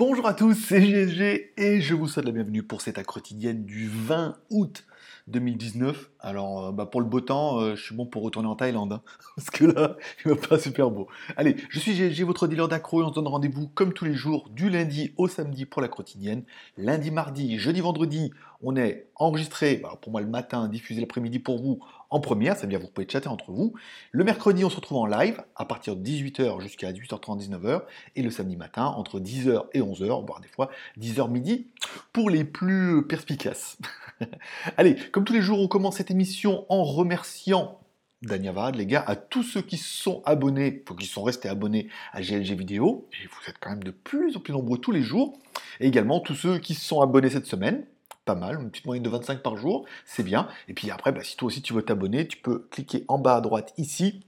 Bonjour à tous, c'est GSG et je vous souhaite la bienvenue pour cette quotidienne du 20 août 2019. Alors, euh, bah, pour le beau temps, euh, je suis bon pour retourner en Thaïlande, hein, parce que là, il va pas super beau. Allez, je suis GSG, votre dealer d'accro, et on se donne rendez-vous comme tous les jours, du lundi au samedi pour la quotidienne. Lundi, mardi, jeudi, vendredi, on est enregistré, bah, pour moi le matin, diffusé l'après-midi pour vous en première, ça veut dire vous pouvez chatter entre vous. Le mercredi, on se retrouve en live à partir de 18h jusqu'à 18h30, 19h, et le samedi matin entre 10h et 11h, voire des fois 10h midi, pour les plus perspicaces. Allez, comme tous les jours, on commence cette émission en remerciant Danyavad, les gars, à tous ceux qui sont abonnés, qui sont restés abonnés à GLG Vidéo, et vous êtes quand même de plus en plus nombreux tous les jours, et également tous ceux qui sont abonnés cette semaine, pas mal, une petite moyenne de 25 par jour, c'est bien. Et puis après, bah, si toi aussi tu veux t'abonner, tu peux cliquer en bas à droite ici.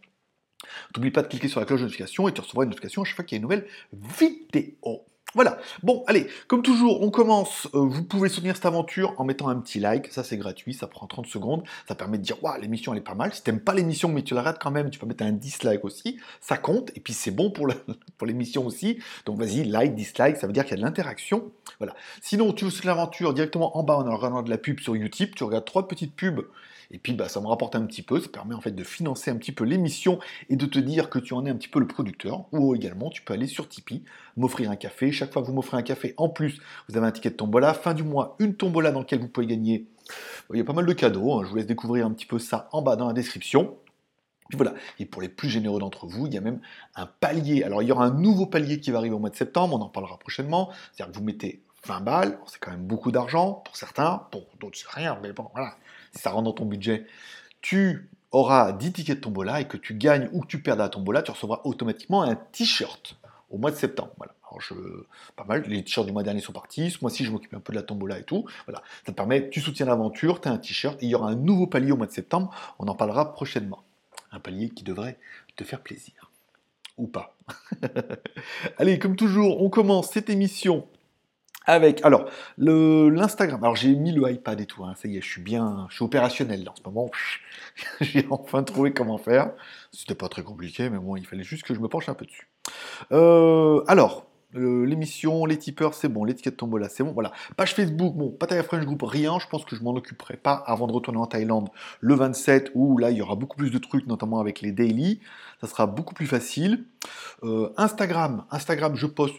N'oublie pas de cliquer sur la cloche de notification et tu recevras une notification à chaque fois qu'il y a une nouvelle vidéo. Voilà. Bon, allez, comme toujours, on commence. Euh, vous pouvez soutenir cette aventure en mettant un petit like. Ça, c'est gratuit. Ça prend 30 secondes. Ça permet de dire, waouh, l'émission, elle est pas mal. Si t'aimes pas l'émission, mais tu la rates quand même, tu peux mettre un dislike aussi. Ça compte. Et puis, c'est bon pour l'émission aussi. Donc, vas-y, like, dislike. Ça veut dire qu'il y a de l'interaction. Voilà. Sinon, tu veux soutenir l'aventure directement en bas en regardant de la pub sur YouTube. Tu regardes trois petites pubs et puis bah, ça me rapporte un petit peu, ça permet en fait de financer un petit peu l'émission et de te dire que tu en es un petit peu le producteur. Ou également tu peux aller sur Tipeee, m'offrir un café. Chaque fois que vous m'offrez un café, en plus vous avez un ticket de tombola. Fin du mois, une tombola dans laquelle vous pouvez gagner. Il y a pas mal de cadeaux, hein. je vous laisse découvrir un petit peu ça en bas dans la description. Puis voilà, et pour les plus généreux d'entre vous, il y a même un palier. Alors il y aura un nouveau palier qui va arriver au mois de septembre, on en parlera prochainement. C'est-à-dire que vous mettez 20 balles, c'est quand même beaucoup d'argent pour certains, pour d'autres c'est rien, mais bon, voilà, si ça rentre dans ton budget, tu auras 10 tickets de tombola et que tu gagnes ou que tu perds la tombola, tu recevras automatiquement un t-shirt au mois de septembre. Voilà. Alors je, pas mal, les t-shirts du mois dernier sont partis, ce mois-ci je m'occupe un peu de la tombola et tout. Voilà, ça te permet, tu soutiens l'aventure, tu as un t-shirt il y aura un nouveau palier au mois de septembre, on en parlera prochainement. Un palier qui devrait te faire plaisir. Ou pas. Allez, comme toujours, on commence cette émission avec, alors, l'Instagram. Alors, j'ai mis le iPad et tout, hein, ça y est, je suis bien, je suis opérationnel en ce moment. j'ai enfin trouvé comment faire. C'était pas très compliqué, mais bon, il fallait juste que je me penche un peu dessus. Euh, alors, l'émission, les tipeurs, c'est bon, l'étiquette tombola, c'est bon, voilà. Page Facebook, bon, Pattaya French Group, rien, je pense que je m'en occuperai pas avant de retourner en Thaïlande le 27, où là, il y aura beaucoup plus de trucs, notamment avec les daily, ça sera beaucoup plus facile. Euh, Instagram, Instagram, je poste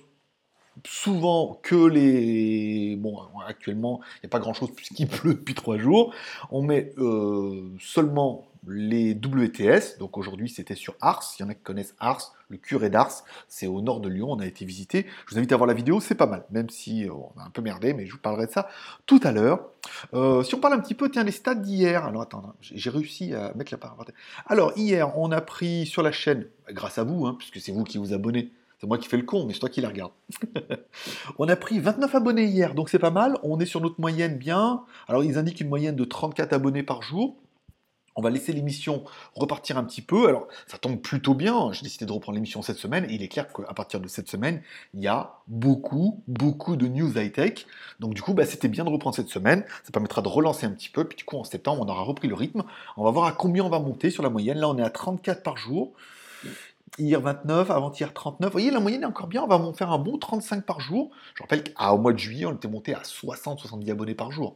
souvent que les... Bon, actuellement, il n'y a pas grand-chose puisqu'il pleut depuis trois jours. On met euh, seulement les WTS. Donc aujourd'hui, c'était sur Ars. Il y en a qui connaissent Ars, le curé d'Ars. C'est au nord de Lyon. On a été visité. Je vous invite à voir la vidéo. C'est pas mal, même si euh, on a un peu merdé, mais je vous parlerai de ça tout à l'heure. Euh, si on parle un petit peu, tiens, les stats d'hier. Alors attends, j'ai réussi à mettre la parole. Alors hier, on a pris sur la chaîne, grâce à vous, hein, puisque c'est vous qui vous abonnez c'est moi qui fais le con, mais c'est toi qui la regarde. on a pris 29 abonnés hier, donc c'est pas mal. On est sur notre moyenne bien. Alors ils indiquent une moyenne de 34 abonnés par jour. On va laisser l'émission repartir un petit peu. Alors, ça tombe plutôt bien. J'ai décidé de reprendre l'émission cette semaine. Et il est clair qu'à partir de cette semaine, il y a beaucoup, beaucoup de news high-tech. Donc, du coup, bah, c'était bien de reprendre cette semaine. Ça permettra de relancer un petit peu. Puis, du coup, en septembre, on aura repris le rythme. On va voir à combien on va monter sur la moyenne. Là, on est à 34 par jour hier 29, avant-hier 39. Vous voyez, la moyenne est encore bien, on va faire un bon 35 par jour. Je rappelle qu'au mois de juillet, on était monté à 60-70 abonnés par jour.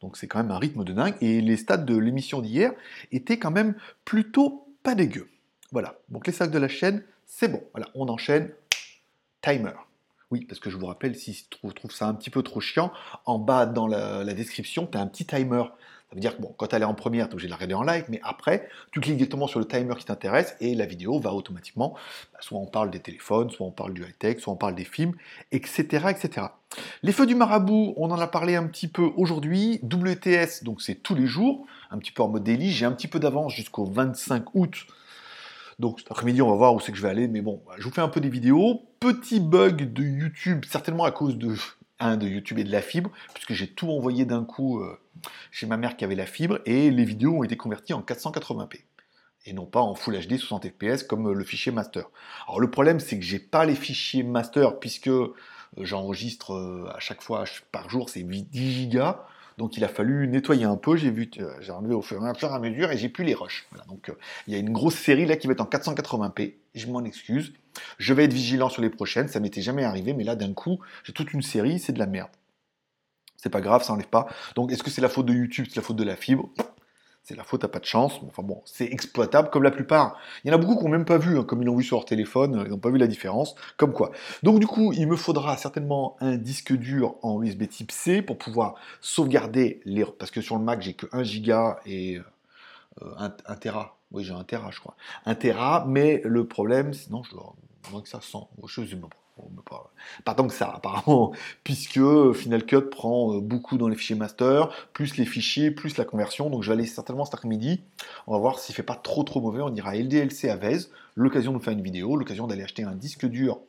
Donc c'est quand même un rythme de dingue. Et les stats de l'émission d'hier étaient quand même plutôt pas dégueux. Voilà, donc les sacs de la chaîne, c'est bon. Voilà, on enchaîne. Timer. Oui, parce que je vous rappelle, si tu trouves, ça un petit peu trop chiant, en bas dans la, la description, tu as un petit timer. Ça veut dire que bon, quand elle est en première, tu es obligé de la regarder en live, mais après, tu cliques directement sur le timer qui t'intéresse et la vidéo va automatiquement, bah, soit on parle des téléphones, soit on parle du high-tech, soit on parle des films, etc., etc. Les feux du marabout, on en a parlé un petit peu aujourd'hui. WTS, donc c'est tous les jours, un petit peu en mode daily. J'ai un petit peu d'avance jusqu'au 25 août. Donc cet après-midi, on va voir où c'est que je vais aller, mais bon, je vous fais un peu des vidéos. Petit bug de YouTube, certainement à cause de un de YouTube et de la fibre, puisque j'ai tout envoyé d'un coup euh, chez ma mère qui avait la fibre, et les vidéos ont été converties en 480p, et non pas en Full HD 60 fps comme le fichier master. Alors le problème, c'est que j'ai pas les fichiers master, puisque euh, j'enregistre euh, à chaque fois par jour, c'est 10 gigas, Donc il a fallu nettoyer un peu. J'ai vu, euh, j'ai enlevé au fur et à mesure et j'ai plus les rushs. Voilà, donc euh, il y a une grosse série là qui va être en 480p. Je m'en excuse. Je vais être vigilant sur les prochaines. Ça m'était jamais arrivé, mais là d'un coup, j'ai toute une série, c'est de la merde. C'est pas grave, ça enlève pas. Donc est-ce que c'est la faute de YouTube, c'est la faute de la fibre? C'est la faute, t'as pas de chance. Enfin bon, c'est exploitable comme la plupart. Il y en a beaucoup qui n'ont même pas vu, hein, comme ils l'ont vu sur leur téléphone, ils n'ont pas vu la différence. Comme quoi. Donc du coup, il me faudra certainement un disque dur en USB type C pour pouvoir sauvegarder les... Parce que sur le Mac, j'ai que 1 giga et 1, euh, Tera. Oui, j'ai 1 Tera, je crois. 1 Tera, mais le problème, sinon, je dois moins que ça 100. Je sais. Pas, tant que ça, apparemment, puisque Final Cut prend euh, beaucoup dans les fichiers master, plus les fichiers, plus la conversion. Donc je vais aller certainement cet après-midi. On va voir s'il fait pas trop trop mauvais. On ira LDLC à Vez, l'occasion de faire une vidéo, l'occasion d'aller acheter un disque dur,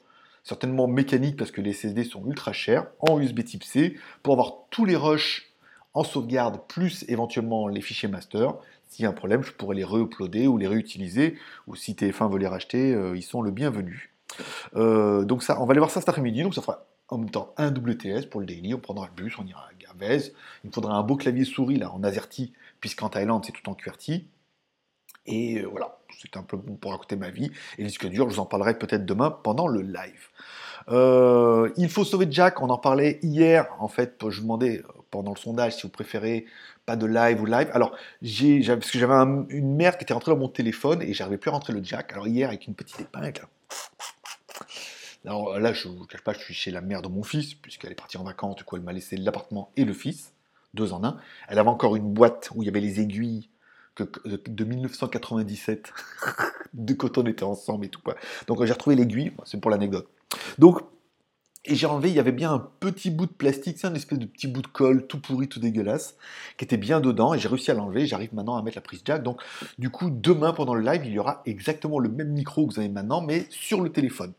certainement mécanique parce que les SSD sont ultra chers, en USB type C, pour avoir tous les rushs en sauvegarde, plus éventuellement les fichiers master. S'il y a un problème, je pourrais les re-uploader ou les réutiliser, ou si TF1 veut les racheter, euh, ils sont le bienvenu. Euh, donc ça, on va aller voir ça cet après-midi, donc ça fera en même temps un WTS pour le daily, on prendra le bus, on ira à Gavez, il me faudra un beau clavier souris là en AZERTY, puisqu'en Thaïlande c'est tout en QWERTY. Et euh, voilà, c'est un peu bon pour raconter ma vie. Et le disque dur, je vous en parlerai peut-être demain pendant le live. Euh, il faut sauver Jack, on en parlait hier. En fait, je vous demandais pendant le sondage si vous préférez pas de live ou live. Alors, j'ai, parce que j'avais une merde qui était rentrée dans mon téléphone et j'arrivais plus à rentrer le jack. Alors hier, avec une petite épingle, alors là, je ne vous cache pas, je suis chez la mère de mon fils, puisqu'elle est partie en vacances, du coup elle m'a laissé l'appartement et le fils, deux en un. Elle avait encore une boîte où il y avait les aiguilles que, de 1997, de quand on était ensemble et tout. Donc j'ai retrouvé l'aiguille, c'est pour l'anecdote. Donc, et j'ai enlevé, il y avait bien un petit bout de plastique, c'est un espèce de petit bout de colle tout pourri, tout dégueulasse, qui était bien dedans, et j'ai réussi à l'enlever, j'arrive maintenant à mettre la prise jack. Donc du coup, demain pendant le live, il y aura exactement le même micro que vous avez maintenant, mais sur le téléphone.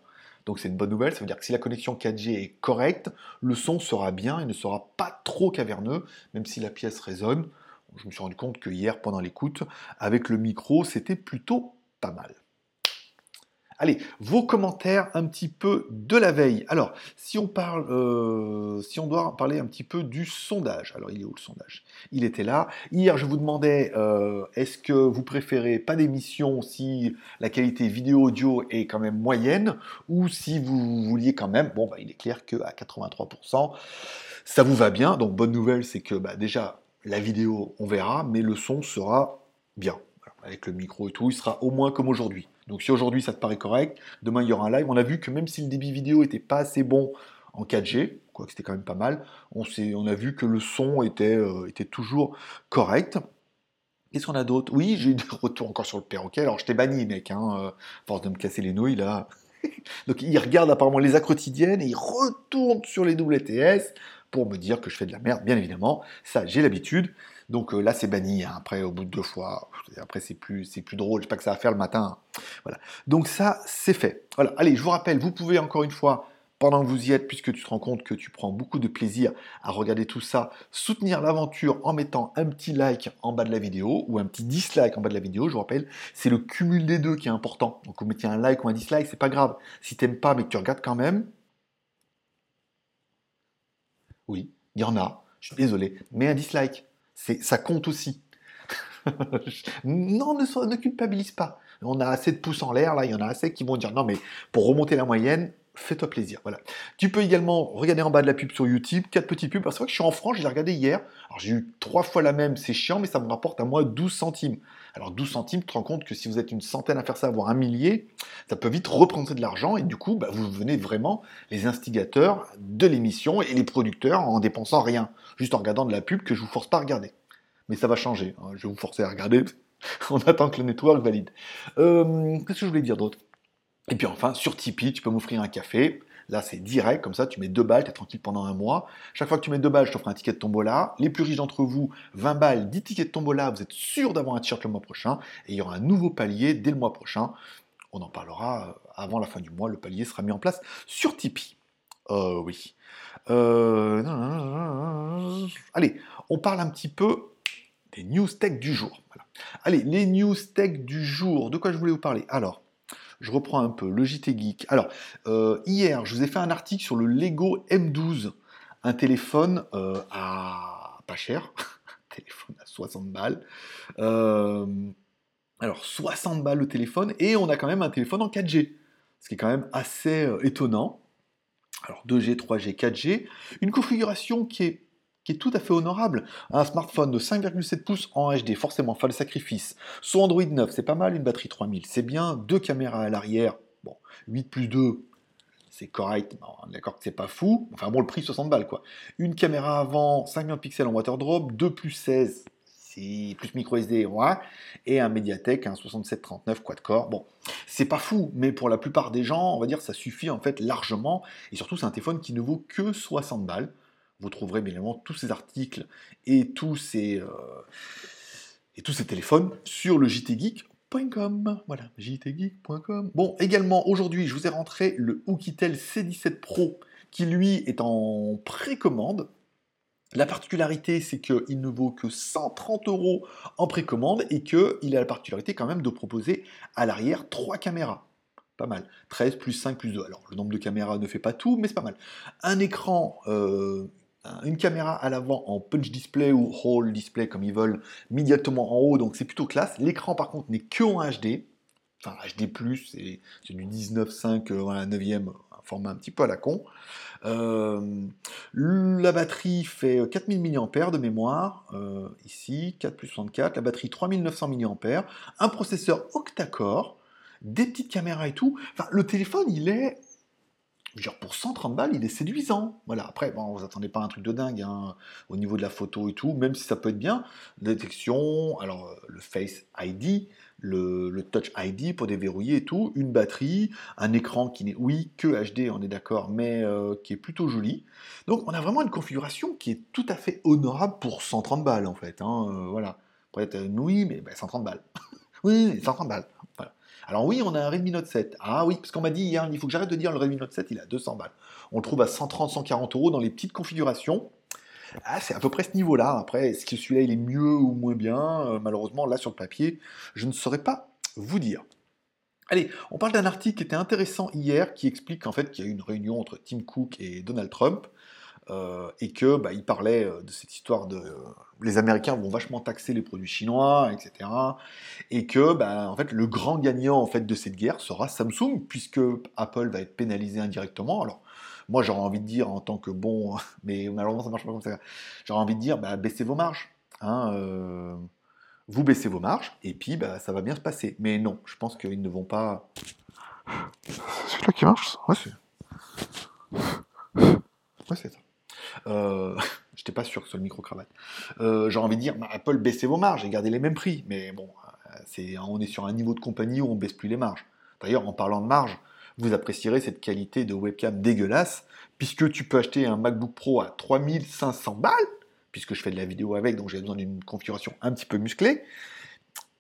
Donc c'est une bonne nouvelle, ça veut dire que si la connexion 4G est correcte, le son sera bien, il ne sera pas trop caverneux, même si la pièce résonne. Je me suis rendu compte que hier, pendant l'écoute, avec le micro, c'était plutôt pas mal. Allez, vos commentaires un petit peu de la veille. Alors, si on parle, euh, si on doit parler un petit peu du sondage. Alors, il est où le sondage? Il était là. Hier, je vous demandais, euh, est-ce que vous préférez pas d'émission si la qualité vidéo-audio est quand même moyenne, ou si vous vouliez quand même, bon, bah, il est clair qu'à 83%, ça vous va bien. Donc, bonne nouvelle, c'est que bah, déjà, la vidéo, on verra, mais le son sera bien. avec le micro et tout, il sera au moins comme aujourd'hui. Donc si aujourd'hui ça te paraît correct, demain il y aura un live. On a vu que même si le débit vidéo était pas assez bon en 4G, quoique c'était quand même pas mal, on, on a vu que le son était, euh, toujours correct. Qu'est-ce qu'on a d'autre? Oui, j'ai eu des retours encore sur le perroquet. Alors je t'ai banni, mec, hein, euh, force de me casser les nouilles là. Donc il regarde apparemment les actes quotidiennes et il retourne sur les WTS pour me dire que je fais de la merde, bien évidemment. Ça, j'ai l'habitude. Donc euh, là, c'est banni. Hein. Après, au bout de deux fois, après, c'est plus, c'est plus drôle. Je sais pas que ça va faire le matin. Voilà. Donc ça, c'est fait. Voilà. Allez, je vous rappelle, vous pouvez encore une fois pendant que vous y êtes, puisque tu te rends compte que tu prends beaucoup de plaisir à regarder tout ça, soutenir l'aventure en mettant un petit like en bas de la vidéo ou un petit dislike en bas de la vidéo. Je vous rappelle, c'est le cumul des deux qui est important. Donc vous mettez un like ou un dislike, c'est pas grave. Si t'aimes pas mais que tu regardes quand même, oui, il y en a. Je suis désolé, mais un dislike ça compte aussi. non, ne, culpabilise pas. On a assez de pouces en l'air, là, il y en a assez qui vont dire non, mais pour remonter la moyenne, fais-toi plaisir. Voilà. Tu peux également regarder en bas de la pub sur YouTube, quatre petites pubs, parce que je suis en France, je l'ai regardé hier. Alors j'ai eu trois fois la même, c'est chiant, mais ça me rapporte à moi 12 centimes. Alors 12 centimes, tu te rends compte que si vous êtes une centaine à faire ça, voire un millier, ça peut vite reprendre de l'argent, et du coup, bah, vous devenez vraiment les instigateurs de l'émission et les producteurs en dépensant rien, juste en regardant de la pub que je vous force pas à regarder. Mais ça va changer, hein. je vais vous forcer à regarder, on attend que le network valide. Euh, qu'est-ce que je voulais dire d'autre? Et puis enfin, sur Tipeee, tu peux m'offrir un café. Là, c'est direct, comme ça, tu mets deux balles, tu es tranquille pendant un mois. Chaque fois que tu mets deux balles, je t'offre un ticket de tombola. Les plus riches d'entre vous, 20 balles, 10 tickets de tombola, vous êtes sûr d'avoir un t-shirt le mois prochain. Et il y aura un nouveau palier dès le mois prochain. On en parlera euh, avant la fin du mois, le palier sera mis en place sur Tipeee. Oui. Allez, on parle un petit peu des news tech du jour. Allez, les news tech du jour. De quoi je voulais vous parler? Alors, je reprends un peu le JT Geek. Alors, euh, hier, je vous ai fait un article sur le Lego M12, un téléphone euh, à pas cher. téléphone à 60 balles. Euh, alors 60 balles le téléphone et on a quand même un téléphone en 4G, ce qui est quand même assez euh, étonnant. Alors 2G, 3G, 4G, une configuration qui est, qui est tout à fait honorable. Un smartphone de 5,7 pouces en HD, forcément, le sacrifice. Sous Android 9, c'est pas mal, une batterie 3000, c'est bien, deux caméras à l'arrière, bon, 8 plus 2, c'est correct, d'accord que c'est pas fou. Enfin bon, le prix 60 balles quoi. Une caméra avant, 5 millions de pixels en water drop, 2 plus 16, c'est plus micro SD, ouais, et un Mediatek, un 6739 quad-core. Bon, c'est pas fou, mais pour la plupart des gens, on va dire, ça suffit en fait largement. Et surtout, c'est un téléphone qui ne vaut que 60 balles. Vous trouverez bien évidemment tous ces articles et tous ces, euh, téléphones sur le JT Geek voilà, jtgeek.com. Bon, également, aujourd'hui, je vous ai rentré le Oukitel C17 Pro, qui lui est en précommande. La particularité, c'est qu'il ne vaut que 130 euros en précommande et qu'il a la particularité quand même de proposer à l'arrière trois caméras. Pas mal. 13 plus 5 plus 2. Alors, le nombre de caméras ne fait pas tout, mais c'est pas mal. Un écran euh, une caméra à l'avant en punch display ou whole display comme ils veulent, immédiatement en haut, donc c'est plutôt classe. L'écran par contre n'est que en HD, enfin HD+, c'est du 19.5, euh, voilà, 9ème, un format un petit peu à la con. Euh, la batterie fait 4000 mAh de mémoire, euh, ici, 4 plus 64, la batterie 3900 mAh, un processeur octa-core, des petites caméras et tout. Enfin, le téléphone, il est genre pour 130 balles, il est séduisant. Voilà. Après, bon, vous attendez pas un truc de dingue hein, au niveau de la photo et tout, même si ça peut être bien. Détection, alors euh, le Face ID, le, Touch ID pour déverrouiller et tout, une batterie, un écran qui n'est, oui, que HD, on est d'accord, mais euh, qui est plutôt joli. Donc, on a vraiment une configuration qui est tout à fait honorable pour 130 balles en fait. Hein, euh, voilà. Pour être oui, mais 130 ben, balles. oui, 130 balles. Alors oui, on a un Redmi Note 7. Ah oui, parce qu'on m'a dit hier, il faut que j'arrête de dire le Redmi Note 7, il a 200 balles. On le trouve à 130, 140 euros dans les petites configurations. Ah, c'est à peu près ce niveau-là. Après, est-ce que celui-là, il est mieux ou moins bien? Euh, Malheureusement, là, sur le papier, je ne saurais pas vous dire. Allez, on parle d'un article qui était intéressant hier, qui explique qu'en fait, qu'il y a eu une réunion entre Tim Cook et Donald Trump, euh, et que bah, il parlait euh, de cette histoire de les Américains vont vachement taxer les produits chinois, etc. Et que bah, en fait le grand gagnant en fait de cette guerre sera Samsung puisque Apple va être pénalisé indirectement. Alors moi j'aurais envie de dire en tant que bon, mais malheureusement ça marche pas comme ça. J'aurais envie de dire bah, baissez vos marges. Hein, euh, vous baissez vos marges et puis bah, ça va bien se passer. Mais non, je pense qu'ils ne vont pas. C'est là qui marche. Ouais, c'est. Ouais, c'est ça. Euh, J'étais pas sûr que ce soit le micro-cravate. Euh, J'ai envie de dire, bah, Apple, baissez vos marges et gardez les mêmes prix. Mais bon, c'est, on est sur un niveau de compagnie où on baisse plus les marges. D'ailleurs, en parlant de marge, vous apprécierez cette qualité de webcam dégueulasse, puisque tu peux acheter un MacBook Pro à 3500 balles, puisque je fais de la vidéo avec, donc j'ai besoin d'une configuration un petit peu musclée.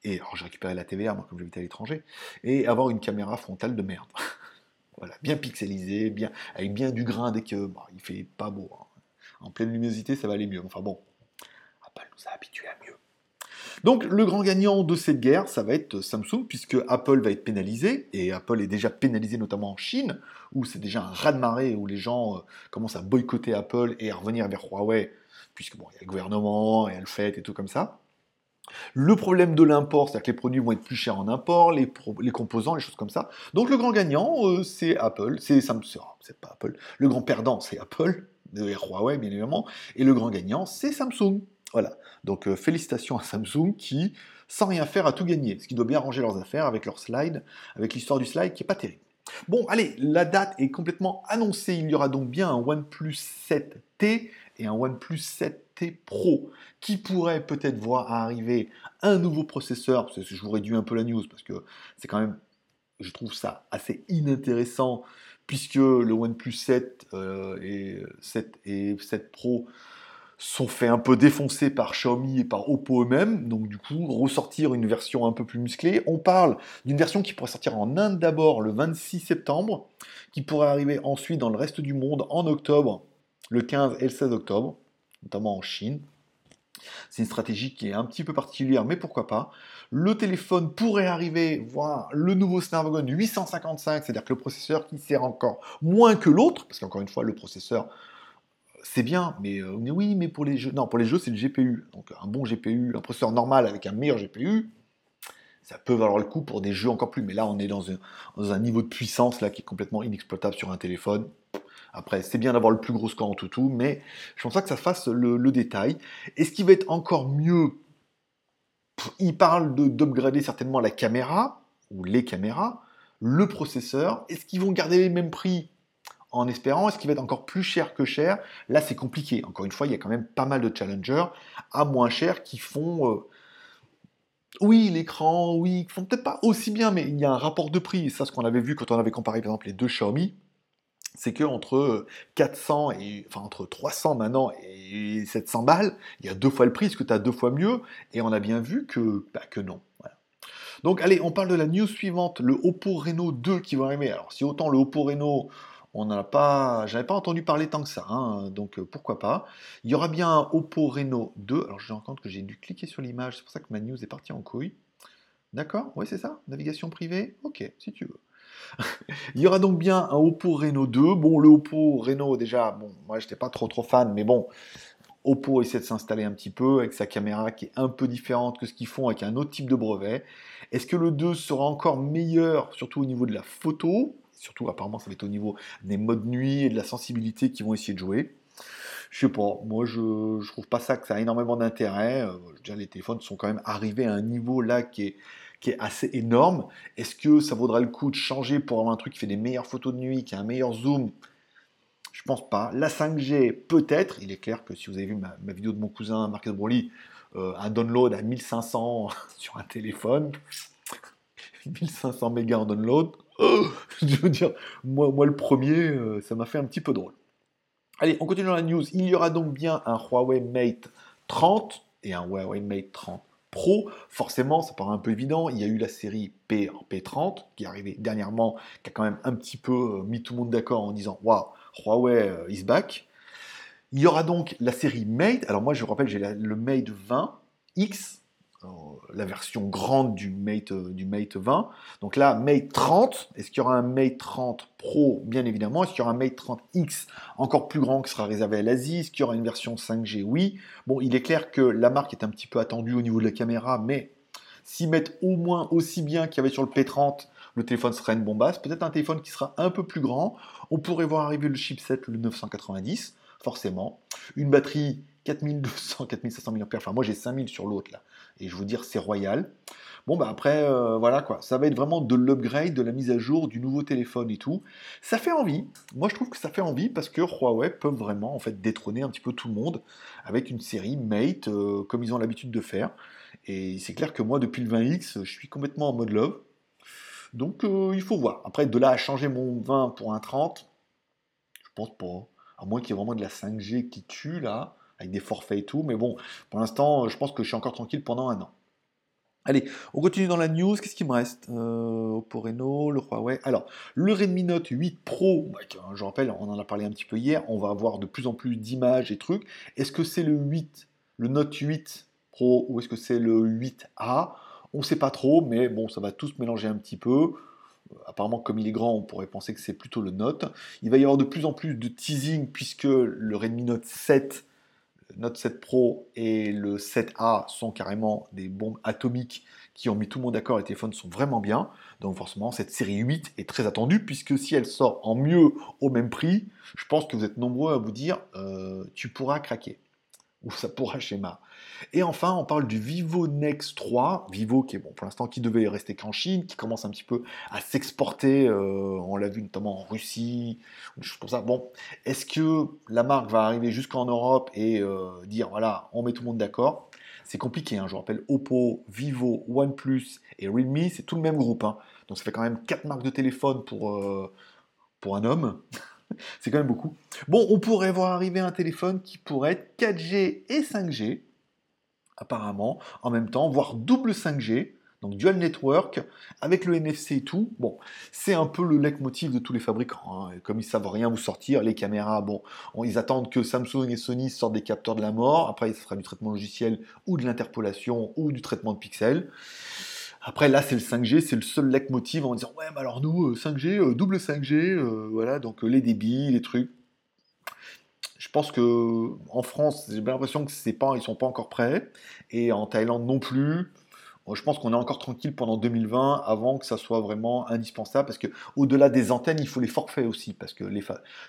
Et alors j'ai récupéré la TVR, moi, comme j'habite à l'étranger, et avoir une caméra frontale de merde. voilà, bien pixelisée, avec bien du grain dès que bah, il fait pas beau. Hein en pleine luminosité, ça va aller mieux. Enfin bon, Apple nous a habitués à mieux. Donc le grand gagnant de cette guerre, ça va être Samsung, puisque Apple va être pénalisé, et Apple est déjà pénalisé notamment en Chine, où c'est déjà un raz-de-marée, où les gens euh, commencent à boycotter Apple et à revenir vers Huawei, puisque bon, il y a le gouvernement, et le fait, et tout comme ça. Le problème de l'import, c'est que les produits vont être plus chers en import, les, composants, les choses comme ça. Donc le grand gagnant, euh, c'est Apple, c'est Samsung, c'est pas Apple. Le grand perdant, c'est Apple, de Huawei bien évidemment, et le grand gagnant, c'est Samsung. Voilà. Donc euh, félicitations à Samsung qui, sans rien faire, a tout gagné. Ce qui doit bien ranger leurs affaires avec leur slide, avec l'histoire du slide qui est pas terrible. Bon, allez, la date est complètement annoncée. Il y aura donc bien un OnePlus 7T et un OnePlus 7T Pro qui pourrait peut-être voir arriver un nouveau processeur. Je vous réduis un peu la news parce que c'est quand même, je trouve ça assez inintéressant puisque le OnePlus 7 euh, et 7 et 7 Pro sont fait un peu défoncer par Xiaomi et par Oppo eux-mêmes, donc du coup ressortir une version un peu plus musclée. On parle d'une version qui pourrait sortir en Inde d'abord le 26 septembre, qui pourrait arriver ensuite dans le reste du monde en octobre, le 15 et le 16 octobre, notamment en Chine. C'est une stratégie qui est un petit peu particulière, mais pourquoi pas. Le téléphone pourrait arriver, voir le nouveau Snapdragon 855, c'est-à-dire que le processeur qui sert encore moins que l'autre, parce qu'encore une fois, le processeur c'est bien, mais euh, oui, mais pour les jeux, non, pour les jeux, c'est le GPU. Donc un bon GPU, un processeur normal avec un meilleur GPU, ça peut valoir le coup pour des jeux encore plus. Mais là, on est dans un, dans un niveau de puissance là qui est complètement inexploitable sur un téléphone. Après, c'est bien d'avoir le plus gros score en tout, tout mais je pense pas que ça fasse le, détail. Et ce qui va être encore mieux, il parle d'upgrader certainement la caméra, ou les caméras, le processeur. Est-ce qu'ils vont garder les mêmes prix en espérant? Est-ce qu'il va être encore plus cher que cher? Là, c'est compliqué. Encore une fois, il y a quand même pas mal de challengers à moins cher qui font... Euh, oui, l'écran, oui, ils font peut-être pas aussi bien, mais il y a un rapport de prix. Ça, ce qu'on avait vu quand on avait comparé par exemple les deux Xiaomi, c'est que entre 400 et enfin entre 300 maintenant et 700 balles, il y a deux fois le prix, est-ce que tu as deux fois mieux Et on a bien vu que, bah, que non. Donc allez, on parle de la news suivante, le Oppo Reno 2 qui va arriver. Alors si autant le Oppo Reno, on n'a pas, j'avais pas entendu parler tant que ça, hein, donc euh, pourquoi pas. Il y aura bien un Oppo Reno 2. Alors je me rends compte que j'ai dû cliquer sur l'image, c'est pour ça que ma news est partie en couille. D'accord? Oui, c'est ça? Navigation privée? Ok, si tu veux. Il y aura donc bien un Oppo Reno 2. Bon, le Oppo Reno, déjà, bon, moi, j'étais pas trop trop fan, mais bon, Oppo essaie de s'installer un petit peu avec sa caméra qui est un peu différente que ce qu'ils font avec un autre type de brevet. Est-ce que le 2 sera encore meilleur, surtout au niveau de la photo? Surtout, apparemment, ça va être au niveau des modes nuit et de la sensibilité qu'ils vont essayer de jouer. Je sais pas, moi je, je trouve pas ça que ça a énormément d'intérêt. Euh, les téléphones sont quand même arrivés à un niveau là qui est, qui est assez énorme. Est-ce que ça vaudra le coup de changer pour avoir un truc qui fait des meilleures photos de nuit, qui a un meilleur zoom? Je pense pas. La 5G, peut-être. Il est clair que si vous avez vu ma, vidéo de mon cousin Marcus Broly, euh, un download à 1500 sur un téléphone, 1500 mégas en download, je veux dire, moi, le premier, euh, ça m'a fait un petit peu drôle. Allez, on continue dans la news. Il y aura donc bien un Huawei Mate 30 et un Huawei Mate 30 Pro, forcément, ça paraît un peu évident. Il y a eu la série P en P30 qui est arrivée dernièrement, qui a quand même un petit peu euh, mis tout le monde d'accord en disant Waouh, Huawei euh, is back. Il y aura donc la série Mate. Alors, moi, je vous rappelle, j'ai le Mate 20X la version grande du Mate, euh, du Mate 20. Donc là, Mate 30. Est-ce qu'il y aura un Mate 30 Pro? Bien évidemment. Est-ce qu'il y aura un Mate 30X encore plus grand qui sera réservé à l'Asie? Est-ce qu'il y aura une version 5G Oui. Bon, il est clair que la marque est un petit peu attendue au niveau de la caméra, mais s'ils mettent au moins aussi bien qu'il y avait sur le P30, le téléphone serait une bombasse. Peut-être un téléphone qui sera un peu plus grand. On pourrait voir arriver le chipset, le 990, forcément. Une batterie 4200, 4500 mAh. Enfin, moi j'ai 5000 sur l'autre là. Et je veux dire, c'est royal. Bon, bah après, euh, voilà quoi. Ça va être vraiment de l'upgrade, de la mise à jour du nouveau téléphone et tout. Ça fait envie. Moi, je trouve que ça fait envie parce que Huawei peut vraiment en fait détrôner un petit peu tout le monde avec une série Mate euh, comme ils ont l'habitude de faire. Et c'est clair que moi, depuis le 20X, je suis complètement en mode love. Donc, euh, il faut voir. Après, de là à changer mon 20 pour un 30, je pense pas. À moins qu'il y ait vraiment de la 5G qui tue là avec des forfaits et tout. Mais bon, pour l'instant, je pense que je suis encore tranquille pendant un an. Allez, on continue dans la news. Qu'est-ce qui me reste? Euh, Oppo Reno, le Huawei. Alors, le Redmi Note 8 Pro, bah, je rappelle, on en a parlé un petit peu hier, on va avoir de plus en plus d'images et trucs. Est-ce que c'est le 8, le Note 8 Pro, ou est-ce que c'est le 8A On ne sait pas trop, mais bon, ça va tous mélanger un petit peu. Apparemment, comme il est grand, on pourrait penser que c'est plutôt le Note. Il va y avoir de plus en plus de teasing puisque le Redmi Note 7 Note 7 Pro et le 7A sont carrément des bombes atomiques qui ont mis tout le monde d'accord, les téléphones sont vraiment bien. Donc forcément, cette série 8 est très attendue, puisque si elle sort en mieux au même prix, je pense que vous êtes nombreux à vous dire, euh, tu pourras craquer ou ça pourra schéma. Et enfin, on parle du Vivo Next 3, Vivo qui est bon pour l'instant qui devait rester qu'en Chine, qui commence un petit peu à s'exporter, euh, on l'a vu notamment en Russie, des choses comme ça. Bon, est-ce que la marque va arriver jusqu'en Europe et euh, dire voilà, on met tout le monde d'accord? C'est compliqué, hein, je rappelle Oppo, Vivo, OnePlus et Realme, c'est tout le même groupe. Hein. Donc ça fait quand même quatre marques de téléphone pour, euh, pour un homme. c'est quand même beaucoup. Bon, on pourrait voir arriver un téléphone qui pourrait être 4G et 5G, apparemment, en même temps, voire double 5G, donc dual network, avec le NFC et tout. Bon, c'est un peu le leitmotiv de tous les fabricants. Hein. Comme ils savent rien vous sortir, les caméras, bon, ils attendent que Samsung et Sony sortent des capteurs de la mort. Après, ce sera du traitement logiciel ou de l'interpolation ou du traitement de pixels. Après, là, c'est le 5G, c'est le seul leitmotiv en disant Ouais, mais alors nous, 5G, euh, euh, double 5G, euh, voilà, donc les débits, les trucs. Je pense que en France, j'ai l'impression que c'est pas, ils sont pas encore prêts, et en Thaïlande non plus. Je pense qu'on est encore tranquille pendant 2020 avant que ça soit vraiment indispensable parce que au-delà des antennes, il faut les forfaits aussi parce que les,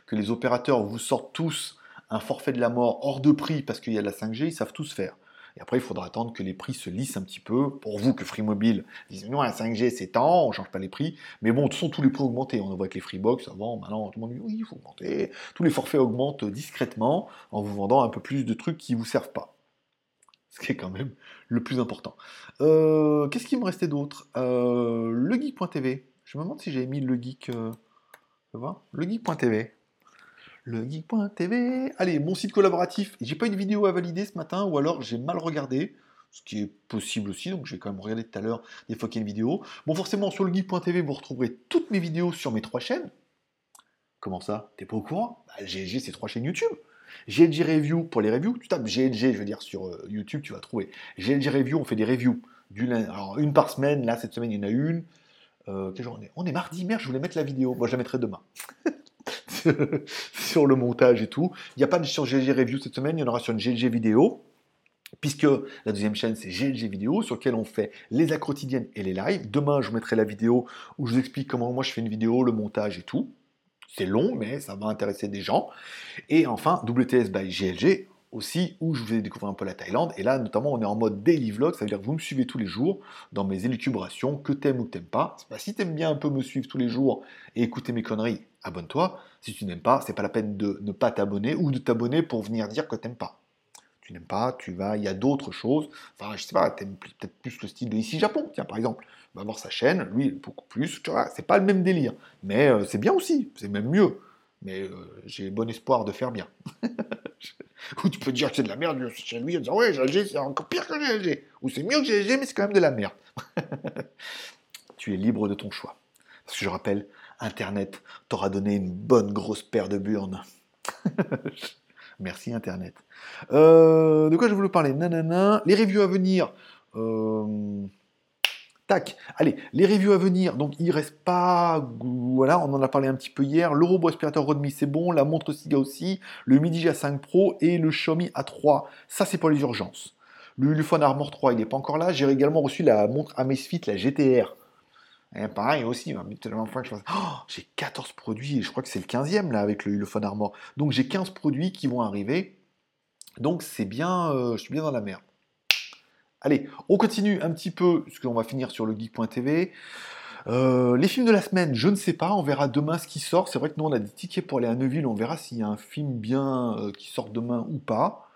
que les opérateurs vous sortent tous un forfait de la mort hors de prix parce qu'il y a de la 5G, ils savent tous faire. Et après, il faudra attendre que les prix se lissent un petit peu. Pour vous que Free Mobile dise non, la 5G c'est temps, on ne change pas les prix. Mais bon, sont tous les prix augmentés. On voit avec les Freebox avant, maintenant tout le monde dit oui, il faut augmenter. Tous les forfaits augmentent discrètement en vous vendant un peu plus de trucs qui ne vous servent pas. Ce qui est quand même le plus important. Euh, qu'est-ce qui me restait d'autre? Euh, Le Geek.tv. Je me demande si j'avais mis le Geek. Euh. Le Geek.tv. Allez, mon site collaboratif. J'ai pas une vidéo à valider ce matin, ou alors j'ai mal regardé, ce qui est possible aussi, donc je vais quand même regarder tout à l'heure des fois qu'il y a une vidéo. Bon, forcément, sur le Geek.tv, vous retrouverez toutes mes vidéos sur mes trois chaînes. Comment ça? T'es pas au courant? Bah, GLG, c'est trois chaînes YouTube. GLG Review pour les reviews. Tu tapes GLG, je veux dire, sur euh, YouTube, tu vas trouver. GLG Review, on fait des reviews. Du, alors, une par semaine. Là, cette semaine, il y en a une. Euh, quel on est? On est mardi, merde, je voulais mettre la vidéo. Moi, je la mettrai demain. sur le montage et tout. Il n'y a pas de sur GLG Review cette semaine, il y en aura sur une GLG Vidéo. Puisque la deuxième chaîne, c'est GLG Vidéo, sur laquelle on fait les actes et les lives. Demain, je vous mettrai la vidéo où je vous explique comment moi je fais une vidéo, le montage et tout. C'est long, mais ça va intéresser des gens. Et enfin, WTS by GLG, aussi où je vous ai découvert un peu la Thaïlande. Et là, notamment, on est en mode daily vlog, ça veut dire que vous me suivez tous les jours dans mes élucubrations, que t'aimes ou que t'aimes pas. Si t'aimes bien un peu me suivre tous les jours et écouter mes conneries, abonne-toi. Si tu n'aimes pas, c'est pas la peine de ne pas t'abonner ou de t'abonner pour venir dire que t'aimes pas. Tu n'aimes pas, tu vas, il y a d'autres choses. Enfin, je sais pas, t'aimes peut-être plus le style de Ici Japon, tiens, par exemple. Va voir sa chaîne, lui, beaucoup plus. C'est pas le même délire. Mais euh, c'est bien aussi, c'est même mieux. Mais euh, j'ai bon espoir de faire bien. Ou tu peux dire que c'est de la merde chez lui en disant Ouais, GLG, c'est encore pire que GLG. Ou c'est mieux que GLG, mais c'est quand même de la merde. tu es libre de ton choix. Parce que je rappelle, Internet t'aura donné une bonne grosse paire de burnes. Merci Internet. Euh, de quoi je voulais parler? Nanana. Les reviews à venir. Euh, tac. Allez, les reviews à venir. Donc il reste pas. Voilà, on en a parlé un petit peu hier. Le robot aspirateur Redmi, c'est bon. La montre Siga aussi. Le Midi A5 Pro et le Xiaomi A3. Ça, c'est pour les urgences. Le Ulefone Armor 3, il n'est pas encore là. J'ai également reçu la montre Amazfit, la GTR. Et pareil aussi, oh, j'ai 14 produits et je crois que c'est le 15e là avec le Ulefone Armor. Donc j'ai 15 produits qui vont arriver. Donc c'est bien, euh, je suis bien dans la merde. Allez, on continue un petit peu, parce qu'on va finir sur le geek.tv. Euh, les films de la semaine, je ne sais pas, on verra demain ce qui sort. C'est vrai que nous on a des tickets pour aller à Neuville, on verra s'il y a un film bien euh, qui sort demain ou pas.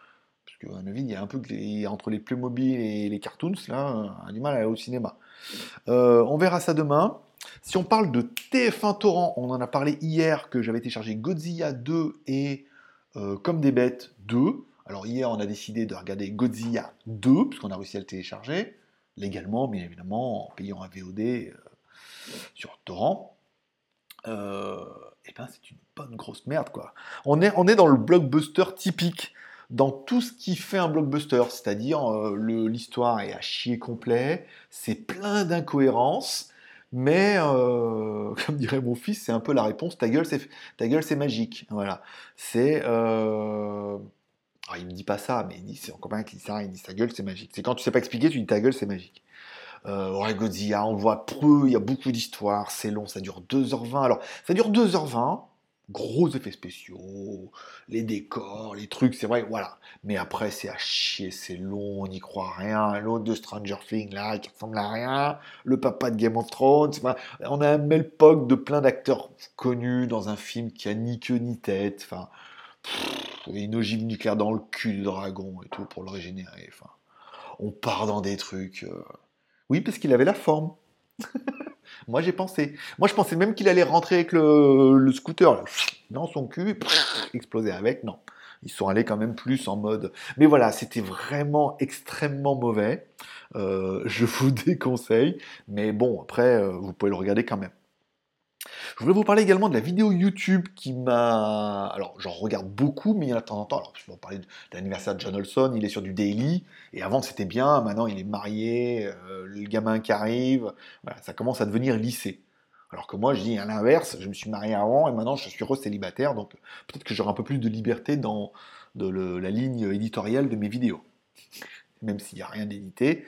Parce qu'à Neuville, il y a un peu entre les Playmobil et les cartoons, là, on a du mal à aller au cinéma. Euh, on verra ça demain. Si on parle de TF1 Torrent, on en a parlé hier que j'avais téléchargé Godzilla 2 et Comme des bêtes 2. Alors hier, on a décidé de regarder Godzilla 2, puisqu'on a réussi à le télécharger, légalement, bien évidemment, en payant un VOD euh, sur Torrent. Euh, et eh ben, c'est une bonne grosse merde, quoi. On est, dans le blockbuster typique, dans tout ce qui fait un blockbuster, c'est-à-dire euh, l'histoire est à chier complet, c'est plein d'incohérences, mais comme dirait mon fils, c'est un peu la réponse. Ta gueule, c'est ta gueule, c'est magique. Voilà. C'est alors, il me dit pas ça, mais il dit, c'est encore bien qu'il dit ça, il dit ta gueule, c'est magique. C'est quand tu sais pas expliquer, tu dis ta gueule, c'est magique. Euh, Godzilla, on voit peu, il y a beaucoup d'histoires, c'est long, ça dure 2h20. Alors, ça dure 2h20, gros effets spéciaux, les décors, les trucs, c'est vrai, voilà. Mais après, c'est à chier, c'est long, on n'y croit rien. L'autre de Stranger Things, là, qui ressemble à rien. Le papa de Game of Thrones. on a un melpoc de plein d'acteurs connus dans un film qui a ni queue ni tête. Enfin, une ogive nucléaire dans le cul du dragon et tout pour le régénérer. Enfin, on part dans des trucs. Euh. Oui, parce qu'il avait la forme. Moi, j'ai pensé. Moi, je pensais même qu'il allait rentrer avec le, scooter dans son cul, exploser avec. Non, ils sont allés quand même plus en mode. Mais voilà, c'était vraiment extrêmement mauvais. Euh, je vous déconseille. Mais bon, après, euh, vous pouvez le regarder quand même. Je voulais vous parler également de la vidéo YouTube qui m'a. Alors, j'en regarde beaucoup, mais il y en a de temps en temps. Alors, je vais vous parler de l'anniversaire de John Olson, il est sur du daily, et avant c'était bien, maintenant il est marié, euh, le gamin qui arrive, ça commence à devenir lycée. Alors que moi, je dis à l'inverse, je me suis marié avant et maintenant je suis re-célibataire, donc peut-être que j'aurai un peu plus de liberté dans la ligne éditoriale de mes vidéos. Même s'il n'y a rien d'édité,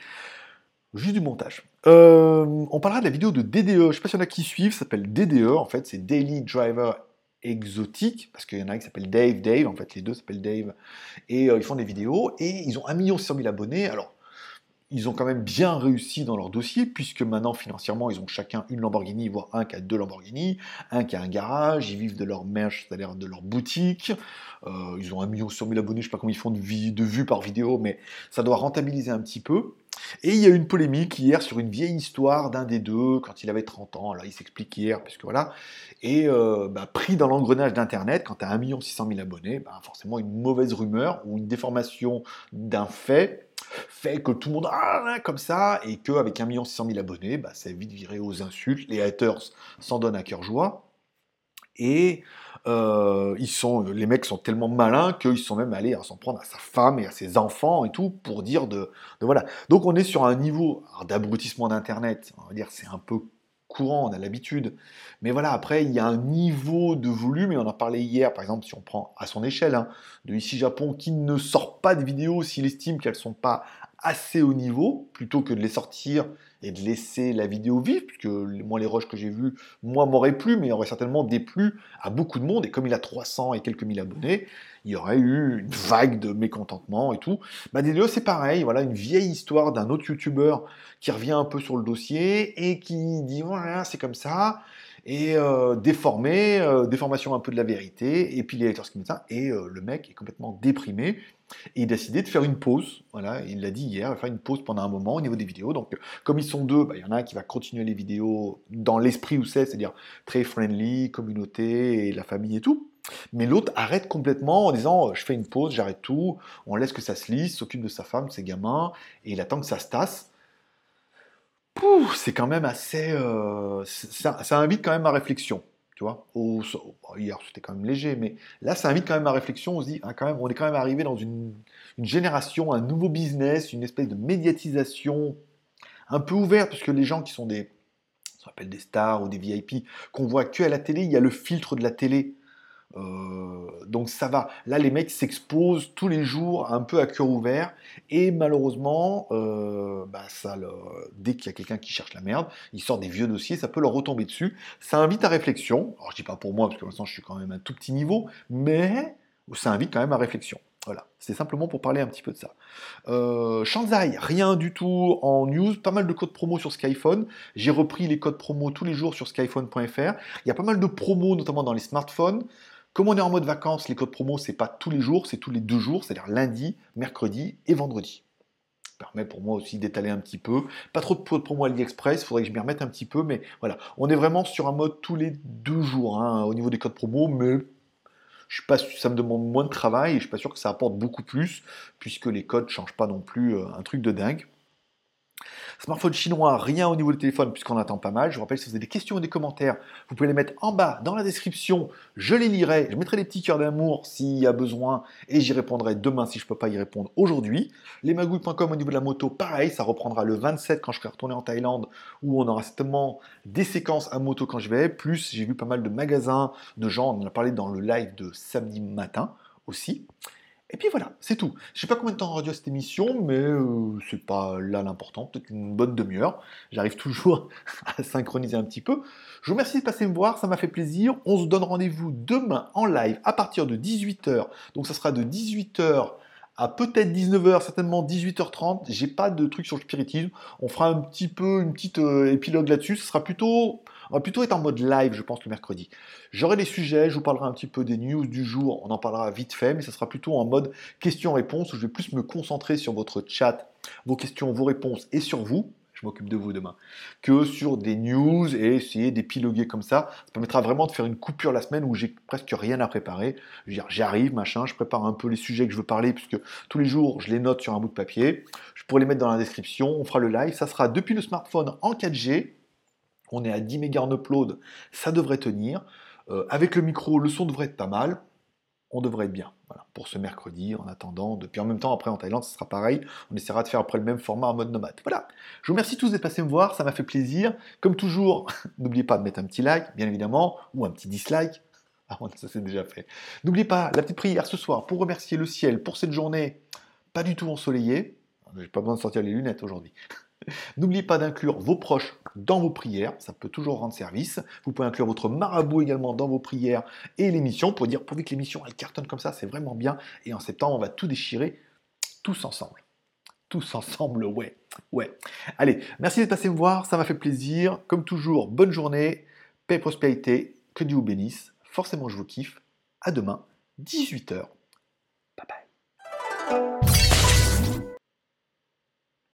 juste du montage. Euh, on parlera de la vidéo de DDE, je ne sais pas s'il y en a qui suivent, ça s'appelle DDE, en fait c'est Daily Driver exotique, parce qu'il y en a qui s'appelle Dave Dave, en fait les deux s'appellent Dave, et euh, ils font des vidéos, et ils ont 1 600 000 abonnés, alors ils ont quand même bien réussi dans leur dossier, puisque maintenant, financièrement, ils ont chacun une Lamborghini, voire un qui a deux Lamborghini, un qui a un garage, ils vivent de leur merch, c'est-à-dire de leur boutique. Euh, ils ont un million sur 1000 abonnés, je sais pas comment ils font de, de vues par vidéo, mais ça doit rentabiliser un petit peu. Et il y a eu une polémique hier sur une vieille histoire d'un des deux, quand il avait 30 ans, là il s'explique hier, puisque voilà, et euh, bah, pris dans l'engrenage d'Internet, quand tu as 1 600 000 abonnés, bah, forcément une mauvaise rumeur ou une déformation d'un fait fait que tout le monde ah, comme ça, et qu'avec 1 600 000 abonnés, bah, ça vite viré aux insultes, les haters s'en donnent à cœur joie, et euh, ils sont, les mecs sont tellement malins qu'ils sont même allés s'en prendre à sa femme et à ses enfants et tout pour dire de, voilà. Donc on est sur un niveau d'abrutissement d'internet. On va dire c'est un peu courant, on a l'habitude. Mais voilà, après, il y a un niveau de volume, et on en parlé hier, par exemple, si on prend à son échelle, hein, de ici Japon, qui ne sort pas de vidéos s'il estime qu'elles ne sont pas assez haut niveau, plutôt que de les sortir et de laisser la vidéo vivre, puisque moi les rushs que j'ai vus, moi m'aurait plu, mais aurait certainement déplu à beaucoup de monde, et comme il a 300 et quelques mille abonnés, il y aurait eu une vague de mécontentement et tout. Bah DDE c'est pareil, voilà une vieille histoire d'un autre youtubeur qui revient un peu sur le dossier et qui dit voilà c'est comme ça, et euh, déformé, euh, déformation un peu de la vérité, et puis les lecteurs ça, et euh, le mec est complètement déprimé, et il a décidé de faire une pause, voilà, il l'a dit hier, il va faire une pause pendant un moment au niveau des vidéos, donc comme ils sont deux, bah, il y en a un qui va continuer les vidéos dans l'esprit où c'est, c'est-à-dire très friendly, communauté, et la famille et tout, mais l'autre arrête complètement en disant je fais une pause, j'arrête tout, on laisse que ça se lisse, s'occupe de sa femme, de ses gamins, et il attend que ça se tasse, c'est quand même assez. Euh, ça, invite quand même à réflexion. Tu vois Hier, c'était quand même léger, mais là, ça invite quand même à réflexion. On se dit, ah, quand même, on est quand même arrivé dans une, génération, un nouveau business, une espèce de médiatisation un peu ouverte, puisque les gens qui sont des. Des stars ou des VIP, qu'on voit que à la télé, il y a le filtre de la télé. Euh, donc ça va. Là, les mecs s'exposent tous les jours un peu à cœur ouvert. Et malheureusement, euh, bah, dès qu'il y a quelqu'un qui cherche la merde, il sort des vieux dossiers, ça peut leur retomber dessus. Ça invite à réflexion. Alors je dis pas pour moi, parce que maintenant je suis quand même à un tout petit niveau, mais ça invite quand même à réflexion. Voilà, c'est simplement pour parler un petit peu de ça. Euh, Shanzai, rien du tout en news, pas mal de codes promo sur Skyphone. J'ai repris les codes promo tous les jours sur skyphone.fr. Il y a pas mal de promos, notamment dans les smartphones. Comme on est en mode vacances, les codes promo, c'est pas tous les jours, c'est tous les deux jours, c'est-à-dire lundi, mercredi et vendredi. Ça permet pour moi aussi d'étaler un petit peu. Pas trop de codes promo AliExpress, il faudrait que je m'y remette un petit peu, mais voilà. On est vraiment sur un mode tous les deux jours hein, au niveau des codes promo, mais je suis pas, ça me demande moins de travail et je suis pas sûr que ça apporte beaucoup plus, puisque les codes ne changent pas non plus euh, un truc de dingue. Smartphone chinois, rien au niveau du téléphone puisqu'on attend pas mal. Je vous rappelle, si vous avez des questions ou des commentaires, vous pouvez les mettre en bas dans la description. Je les lirai, je mettrai des petits cœurs d'amour s'il y a besoin et j'y répondrai demain si je ne peux pas y répondre aujourd'hui. Lesmagouilles.com au niveau de la moto, pareil, ça reprendra le 27 quand je serai retourné en Thaïlande où on aura certainement des séquences à moto quand je vais. Plus, j'ai vu pas mal de magasins, de gens, on en a parlé dans le live de samedi matin aussi. Et puis voilà, c'est tout. Je sais pas combien de temps radio cette émission, mais euh, c'est pas là l'important. Peut-être une bonne demi-heure. J'arrive toujours à synchroniser un petit peu. Je vous remercie de passer me voir, ça m'a fait plaisir. On se donne rendez-vous demain en live à partir de 18h. Donc ça sera de 18h à peut-être 19h, certainement 18h30. J'ai pas de truc sur le spiritisme. On fera un petit peu une petite euh, épilogue là-dessus. Ce sera plutôt on va plutôt être en mode live, je pense, le mercredi. J'aurai les sujets, je vous parlerai un petit peu des news du jour, on en parlera vite fait, mais ça sera plutôt en mode questions-réponses où je vais plus me concentrer sur votre chat, vos questions, vos réponses et sur vous. Je m'occupe de vous demain, que sur des news et essayer d'épiloguer comme ça. Ça permettra vraiment de faire une coupure la semaine où j'ai presque rien à préparer. J'arrive, machin, je prépare un peu les sujets que je veux parler, puisque tous les jours, je les note sur un bout de papier. Je pourrais les mettre dans la description. On fera le live. Ça sera depuis le smartphone en 4G on est à 10 mégas en upload, ça devrait tenir. Euh, avec le micro, le son devrait être pas mal. on devrait être bien. Voilà, pour ce mercredi, en attendant. Depuis en même temps, après en Thaïlande, ce sera pareil. On essaiera de faire après le même format en mode nomade. Voilà. Je vous remercie tous d'être passés me voir, ça m'a fait plaisir. Comme toujours, n'oubliez pas de mettre un petit like, bien évidemment, ou un petit dislike. Ah, ça c'est déjà fait. N'oubliez pas la petite prière ce soir pour remercier le ciel pour cette journée pas du tout ensoleillée. J'ai pas besoin de sortir les lunettes aujourd'hui. N'oubliez pas d'inclure vos proches dans vos prières, ça peut toujours rendre service. Vous pouvez inclure votre marabout également dans vos prières et l'émission pour dire pourvu que l'émission elle cartonne comme ça, c'est vraiment bien. Et en septembre, on va tout déchirer tous ensemble. Tous ensemble, ouais. Ouais. Allez, merci d'être passé me voir, ça m'a fait plaisir. Comme toujours, bonne journée, paix et prospérité, que Dieu vous bénisse. Forcément, je vous kiffe. À demain, 18h